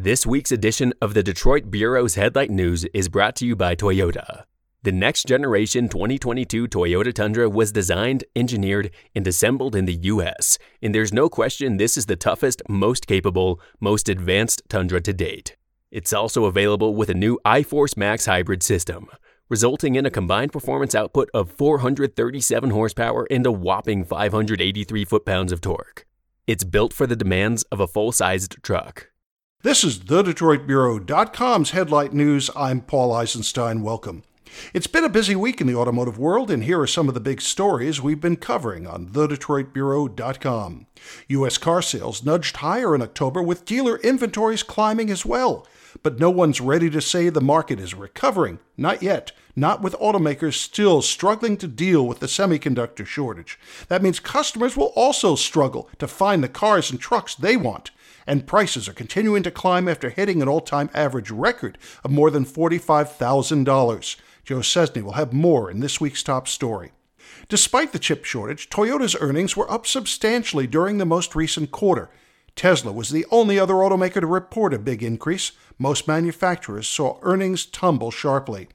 This week's edition of the Detroit Bureau's Headlight News is brought to you by Toyota. The next generation 2022 Toyota Tundra was designed, engineered, and assembled in the US, and there's no question this is the toughest, most capable, most advanced Tundra to date. It's also available with a new iForce Max hybrid system, resulting in a combined performance output of 437 horsepower and a whopping 583 foot pounds of torque. It's built for the demands of a full sized truck. This is TheDetroitBureau.com's Headlight News. I'm Paul Eisenstein. Welcome. It's been a busy week in the automotive world, and here are some of the big stories we've been covering on TheDetroitBureau.com. U.S. car sales nudged higher in October, with dealer inventories climbing as well. But no one's ready to say the market is recovering. Not yet. Not with automakers still struggling to deal with the semiconductor shortage. That means customers will also struggle to find the cars and trucks they want and prices are continuing to climb after hitting an all time average record of more than $45,000. Joe Szczesny will have more in this week's top story. Despite the chip shortage, Toyota's earnings were up substantially during the most recent quarter. Tesla was the only other automaker to report a big increase. Most manufacturers saw earnings tumble sharply.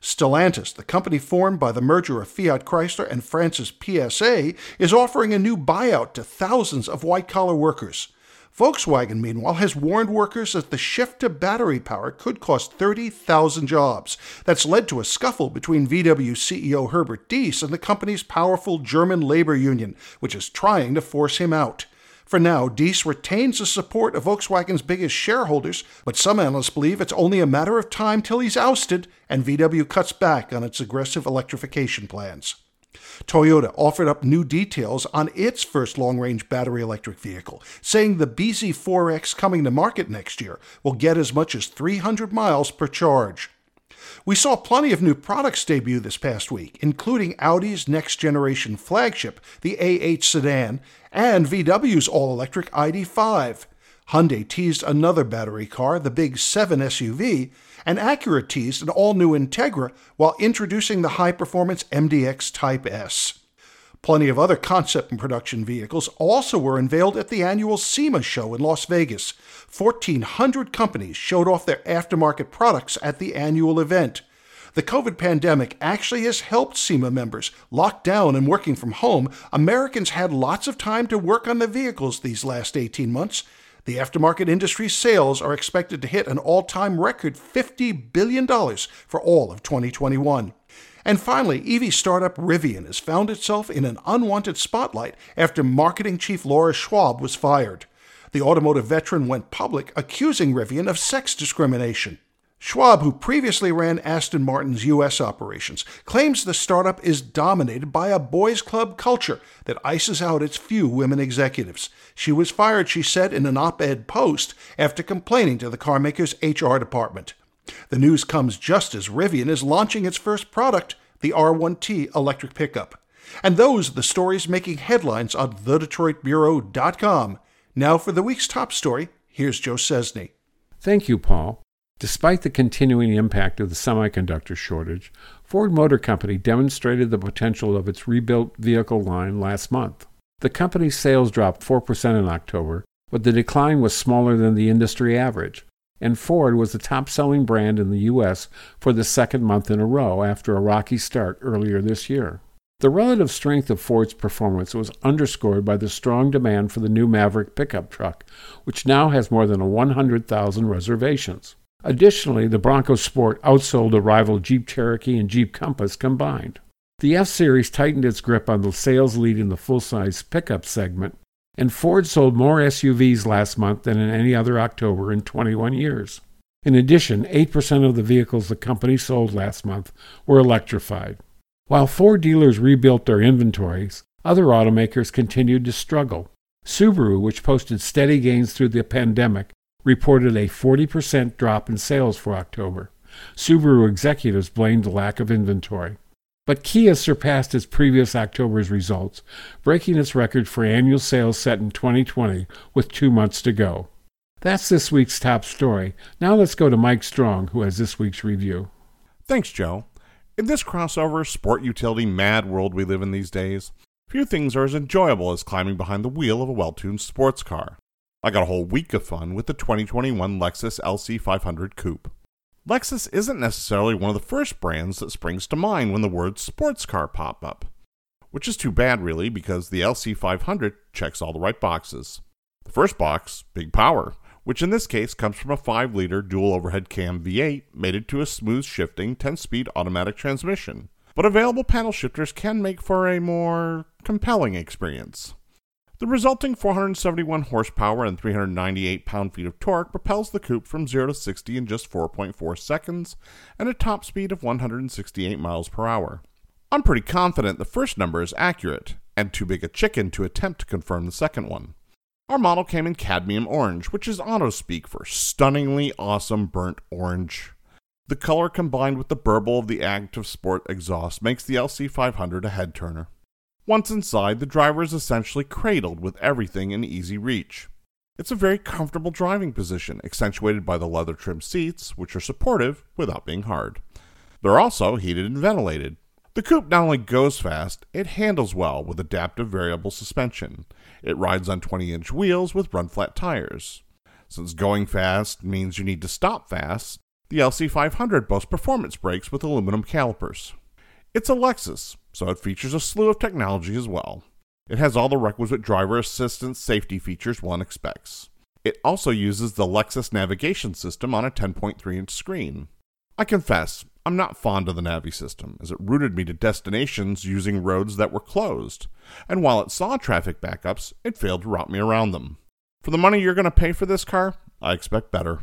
Stellantis, the company formed by the merger of Fiat Chrysler and France's PSA, is offering a new buyout to thousands of white collar workers. Volkswagen, meanwhile, has warned workers that the shift to battery power could cost 30,000 jobs. That's led to a scuffle between VW CEO Herbert Diess and the company's powerful German labor union, which is trying to force him out. For now, Diess retains the support of Volkswagen's biggest shareholders, but some analysts believe it's only a matter of time till he's ousted and VW cuts back on its aggressive electrification plans. Toyota offered up new details on its first long range battery electric vehicle, saying the BZ4X coming to market next year will get as much as 300 miles per charge. We saw plenty of new products debut this past week, including Audi's next generation flagship, the A8 sedan, and VW's all electric ID5. Hyundai teased another battery car, the Big 7 SUV, and Acura teased an all new Integra while introducing the high performance MDX Type S. Plenty of other concept and production vehicles also were unveiled at the annual SEMA show in Las Vegas. 1,400 companies showed off their aftermarket products at the annual event. The COVID pandemic actually has helped SEMA members. Locked down and working from home, Americans had lots of time to work on the vehicles these last 18 months. The aftermarket industry's sales are expected to hit an all time record $50 billion for all of 2021. And finally, EV startup Rivian has found itself in an unwanted spotlight after marketing chief Laura Schwab was fired. The automotive veteran went public accusing Rivian of sex discrimination. Schwab, who previously ran Aston Martin's U.S. operations, claims the startup is dominated by a boys' club culture that ices out its few women executives. She was fired, she said, in an op ed post after complaining to the carmaker's HR department. The news comes just as Rivian is launching its first product, the R1T electric pickup. And those are the stories making headlines on TheDetroitBureau.com. Now for the week's top story, here's Joe Szczesny. Thank you, Paul. Despite the continuing impact of the semiconductor shortage, Ford Motor Company demonstrated the potential of its rebuilt vehicle line last month. The company's sales dropped 4% in October, but the decline was smaller than the industry average, and Ford was the top selling brand in the U.S. for the second month in a row after a rocky start earlier this year. The relative strength of Ford's performance was underscored by the strong demand for the new Maverick pickup truck, which now has more than 100,000 reservations. Additionally, the Bronco Sport outsold the rival Jeep Cherokee and Jeep Compass combined. The F Series tightened its grip on the sales lead in the full size pickup segment, and Ford sold more SUVs last month than in any other October in 21 years. In addition, 8% of the vehicles the company sold last month were electrified. While Ford dealers rebuilt their inventories, other automakers continued to struggle. Subaru, which posted steady gains through the pandemic, reported a 40% drop in sales for October. Subaru executives blamed the lack of inventory. But Kia surpassed its previous October's results, breaking its record for annual sales set in 2020 with two months to go. That's this week's top story. Now let's go to Mike Strong, who has this week's review. Thanks, Joe. In this crossover, sport utility mad world we live in these days, few things are as enjoyable as climbing behind the wheel of a well tuned sports car. I got a whole week of fun with the 2021 Lexus LC500 Coupe. Lexus isn't necessarily one of the first brands that springs to mind when the words sports car pop up, which is too bad, really, because the LC500 checks all the right boxes. The first box, big power, which in this case comes from a 5 liter dual overhead cam V8 mated to a smooth shifting 10 speed automatic transmission. But available paddle shifters can make for a more compelling experience. The resulting 471 horsepower and 398 pound feet of torque propels the coupe from 0 to 60 in just 4.4 seconds and a top speed of 168 miles per hour. I'm pretty confident the first number is accurate, and too big a chicken to attempt to confirm the second one. Our model came in cadmium orange, which is auto speak for stunningly awesome burnt orange. The color combined with the burble of the active sport exhaust makes the LC500 a head turner. Once inside, the driver is essentially cradled with everything in easy reach. It's a very comfortable driving position, accentuated by the leather trimmed seats, which are supportive without being hard. They're also heated and ventilated. The coupe not only goes fast, it handles well with adaptive variable suspension. It rides on 20 inch wheels with run flat tires. Since going fast means you need to stop fast, the LC500 boasts performance brakes with aluminum calipers. It's a Lexus, so it features a slew of technology as well. It has all the requisite driver assistance safety features one expects. It also uses the Lexus navigation system on a 10.3 inch screen. I confess, I'm not fond of the Navi system, as it routed me to destinations using roads that were closed, and while it saw traffic backups, it failed to route me around them. For the money you're going to pay for this car, I expect better.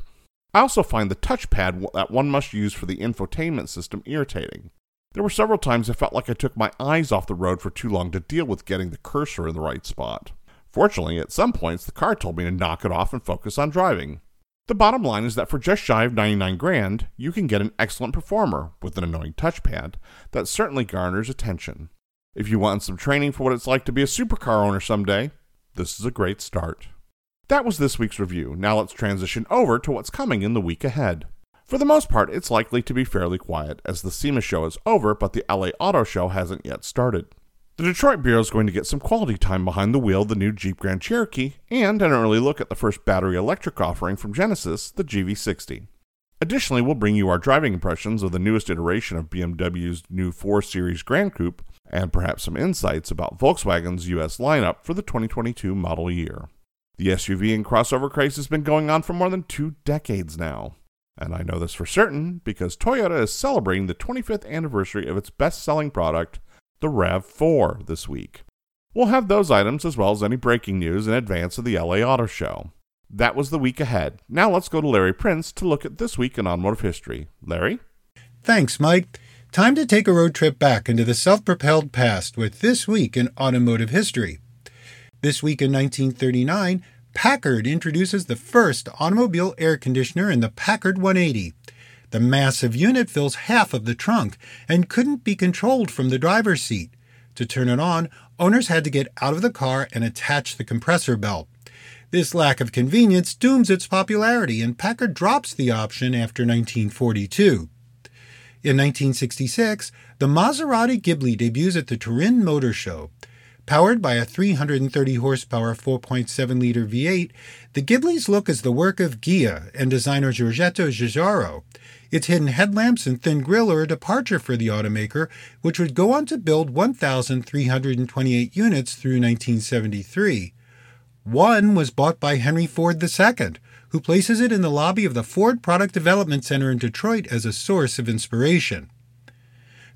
I also find the touchpad that one must use for the infotainment system irritating. There were several times I felt like I took my eyes off the road for too long to deal with getting the cursor in the right spot. Fortunately, at some points, the car told me to knock it off and focus on driving. The bottom line is that for just shy of 99 grand, you can get an excellent performer with an annoying touchpad that certainly garners attention. If you want some training for what it's like to be a supercar owner someday, this is a great start. That was this week's review. Now let's transition over to what's coming in the week ahead. For the most part, it's likely to be fairly quiet, as the SEMA show is over, but the LA Auto Show hasn't yet started. The Detroit Bureau is going to get some quality time behind the wheel of the new Jeep Grand Cherokee and an early look at the first battery electric offering from Genesis, the GV60. Additionally, we'll bring you our driving impressions of the newest iteration of BMW's new 4 Series Gran Coupe and perhaps some insights about Volkswagen's US lineup for the 2022 model year. The SUV and crossover craze has been going on for more than two decades now. And I know this for certain because Toyota is celebrating the 25th anniversary of its best selling product, the RAV4, this week. We'll have those items as well as any breaking news in advance of the LA Auto Show. That was the week ahead. Now let's go to Larry Prince to look at this week in automotive history. Larry? Thanks, Mike. Time to take a road trip back into the self propelled past with This Week in Automotive History. This week in 1939, Packard introduces the first automobile air conditioner in the Packard 180. The massive unit fills half of the trunk and couldn't be controlled from the driver's seat. To turn it on, owners had to get out of the car and attach the compressor belt. This lack of convenience dooms its popularity, and Packard drops the option after 1942. In 1966, the Maserati Ghibli debuts at the Turin Motor Show. Powered by a 330 horsepower 4.7 liter V8, the Ghibli's look is the work of Ghia and designer Giorgetto Giugiaro. Its hidden headlamps and thin grille are a departure for the automaker, which would go on to build 1,328 units through 1973. One was bought by Henry Ford II, who places it in the lobby of the Ford Product Development Center in Detroit as a source of inspiration.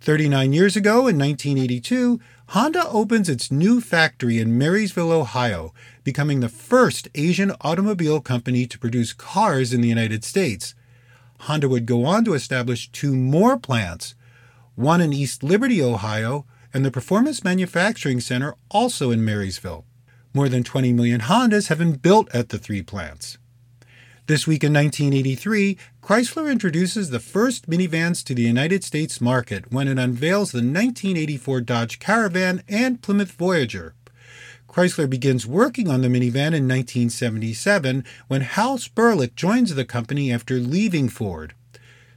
39 years ago, in 1982, Honda opens its new factory in Marysville, Ohio, becoming the first Asian automobile company to produce cars in the United States. Honda would go on to establish two more plants, one in East Liberty, Ohio, and the Performance Manufacturing Center also in Marysville. More than 20 million Hondas have been built at the three plants. This week in 1983, Chrysler introduces the first minivans to the United States market when it unveils the 1984 Dodge Caravan and Plymouth Voyager. Chrysler begins working on the minivan in 1977 when Hal Sperlich joins the company after leaving Ford.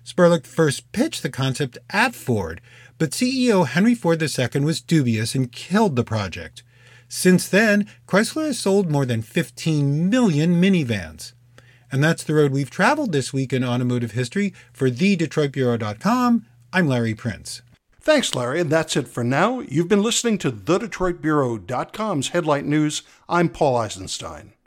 Sperlich first pitched the concept at Ford, but CEO Henry Ford II was dubious and killed the project. Since then, Chrysler has sold more than 15 million minivans. And that's the road we've traveled this week in automotive history. For thedetroitbureau.com, I'm Larry Prince. Thanks, Larry, and that's it for now. You've been listening to thedetroitbureau.com's Headlight News. I'm Paul Eisenstein.